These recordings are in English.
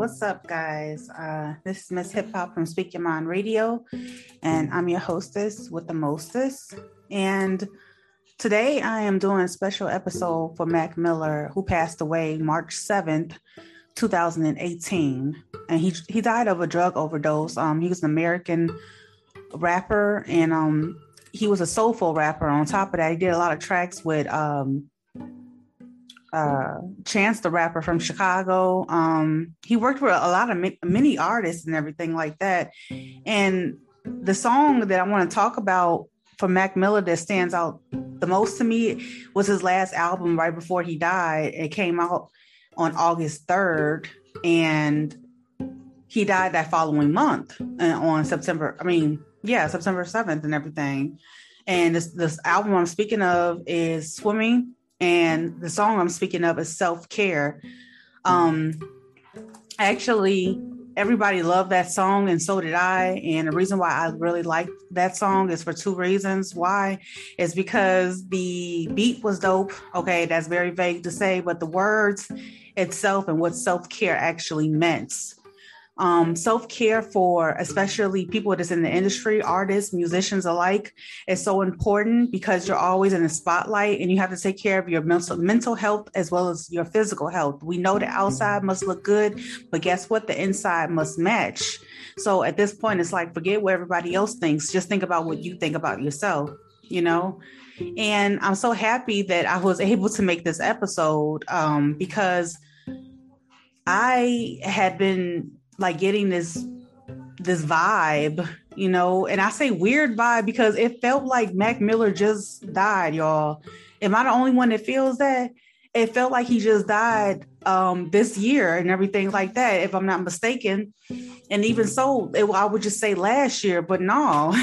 What's up, guys? Uh, this is Miss Hip Hop from Speak Your Mind Radio, and I'm your hostess with the mostest. And today I am doing a special episode for Mac Miller, who passed away March 7th, 2018. And he he died of a drug overdose. Um, he was an American rapper, and um, he was a soulful rapper. On top of that, he did a lot of tracks with um uh chance the rapper from chicago. Um he worked with a lot of many artists and everything like that. And the song that i want to talk about for mac miller that stands out the most to me was his last album right before he died. It came out on august 3rd and he died that following month uh, on september i mean yeah september 7th and everything. And this this album i'm speaking of is swimming and the song I'm speaking of is Self Care. Um, actually, everybody loved that song, and so did I. And the reason why I really liked that song is for two reasons. Why is because the beat was dope. Okay, that's very vague to say, but the words itself and what self care actually meant. Um, self care for especially people that's in the industry, artists, musicians alike, is so important because you're always in the spotlight and you have to take care of your mental mental health as well as your physical health. We know the outside must look good, but guess what? The inside must match. So at this point, it's like forget what everybody else thinks. Just think about what you think about yourself. You know. And I'm so happy that I was able to make this episode um, because I had been like getting this this vibe, you know, and I say weird vibe because it felt like Mac Miller just died, y'all. Am I the only one that feels that? It felt like he just died um this year and everything like that, if I'm not mistaken. And even so, it, I would just say last year, but no,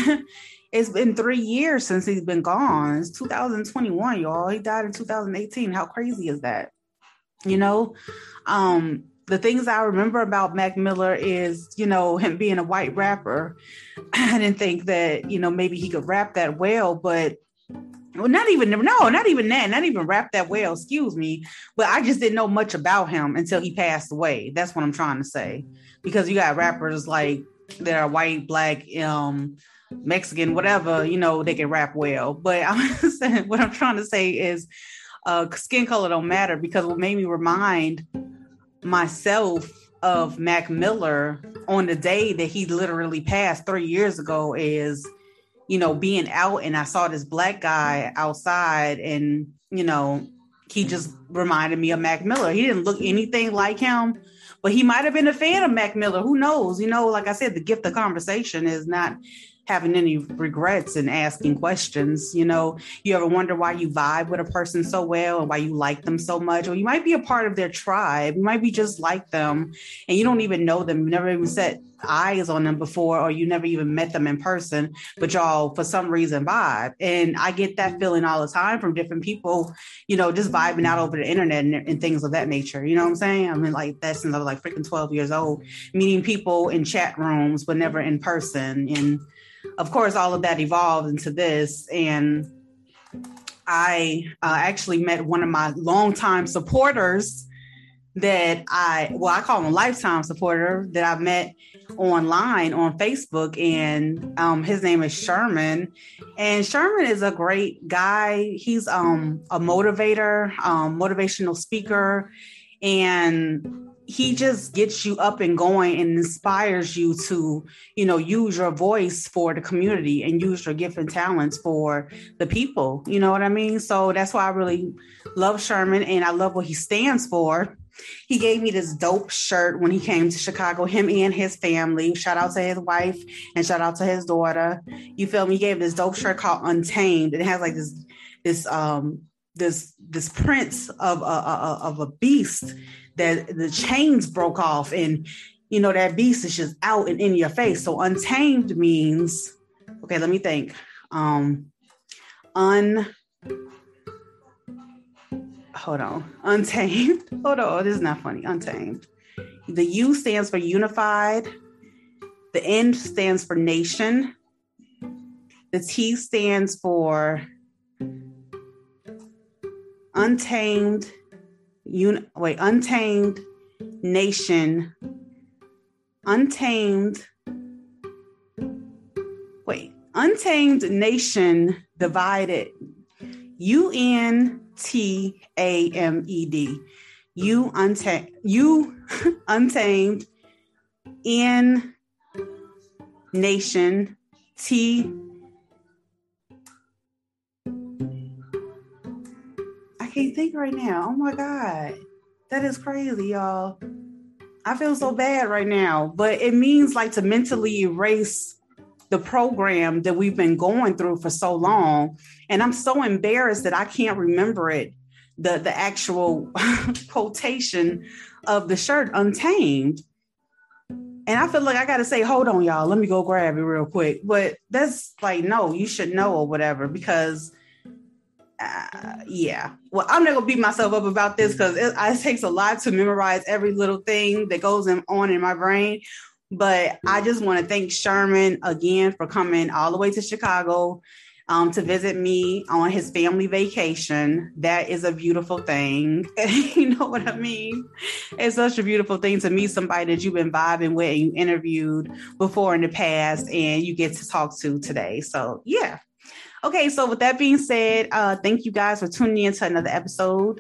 it's been three years since he's been gone. It's 2021, y'all. He died in 2018. How crazy is that? You know, um, the things I remember about Mac Miller is, you know, him being a white rapper. I didn't think that, you know, maybe he could rap that well, but well, not even no, not even that, not even rap that well, excuse me. But I just didn't know much about him until he passed away. That's what I'm trying to say. Because you got rappers like that are white, black, um, Mexican, whatever, you know, they can rap well. But I'm saying, what I'm trying to say is uh, skin color don't matter because what made me remind myself of Mac Miller on the day that he literally passed three years ago is, you know, being out and I saw this black guy outside and, you know, he just reminded me of Mac Miller. He didn't look anything like him, but he might have been a fan of Mac Miller. Who knows? You know, like I said, the gift of conversation is not having any regrets and asking questions. You know, you ever wonder why you vibe with a person so well and why you like them so much? Or you might be a part of their tribe. You might be just like them and you don't even know them. You never even set eyes on them before or you never even met them in person, but y'all for some reason vibe. And I get that feeling all the time from different people, you know, just vibing out over the internet and, and things of that nature. You know what I'm saying? I mean, like that since I was like freaking 12 years old, meeting people in chat rooms, but never in person. And of course, all of that evolved into this. And I uh, actually met one of my longtime supporters that I, well, I call him a lifetime supporter that I met online on Facebook, and um, his name is Sherman. And Sherman is a great guy. He's um, a motivator, um, motivational speaker, and he just gets you up and going and inspires you to you know use your voice for the community and use your gift and talents for the people. You know what i mean? So that's why i really love sherman and i love what he stands for. He gave me this dope shirt when he came to chicago him and his family. Shout out to his wife and shout out to his daughter. You feel me? He gave this dope shirt called untamed. It has like this this um this this prince of a, a of a beast that the chains broke off and you know that beast is just out and in your face. So untamed means okay let me think. Um un hold on. Untamed. Hold on. This is not funny. Untamed. The u stands for unified. The n stands for nation. The t stands for untamed un, wait, untamed nation, untamed, wait, untamed nation divided. U N T A M E D. You untamed, you untamed in nation T can't think right now. Oh my God. That is crazy, y'all. I feel so bad right now, but it means like to mentally erase the program that we've been going through for so long. And I'm so embarrassed that I can't remember it, the, the actual quotation of the shirt, Untamed. And I feel like I got to say, hold on, y'all, let me go grab it real quick. But that's like, no, you should know or whatever, because uh, yeah. Well, I'm not gonna beat myself up about this because it, it, takes a lot to memorize every little thing that goes in, on in my brain. But I just want to thank Sherman again for coming all the way to Chicago um, to visit me on his family vacation. That is a beautiful thing. you know what I mean? It's such a beautiful thing to meet somebody that you've been vibing with and you interviewed before in the past and you get to talk to today. So, yeah, Okay, so with that being said, uh, thank you guys for tuning in to another episode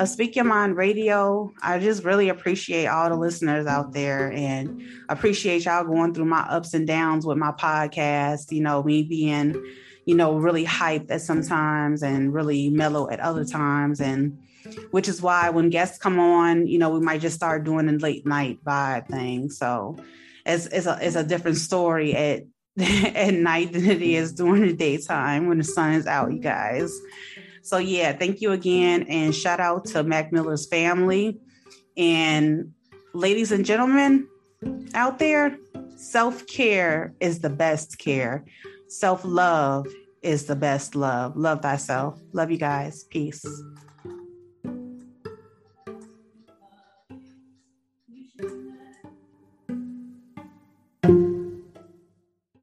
of Speak Your Mind Radio. I just really appreciate all the listeners out there and appreciate y'all going through my ups and downs with my podcast. You know, me being, you know, really hyped at sometimes and really mellow at other times. And which is why when guests come on, you know, we might just start doing a late night vibe thing. So it's, it's a it's a different story at at night than it is during the daytime when the sun is out, you guys. So, yeah, thank you again. And shout out to Mac Miller's family. And ladies and gentlemen out there, self care is the best care. Self love is the best love. Love thyself. Love you guys. Peace.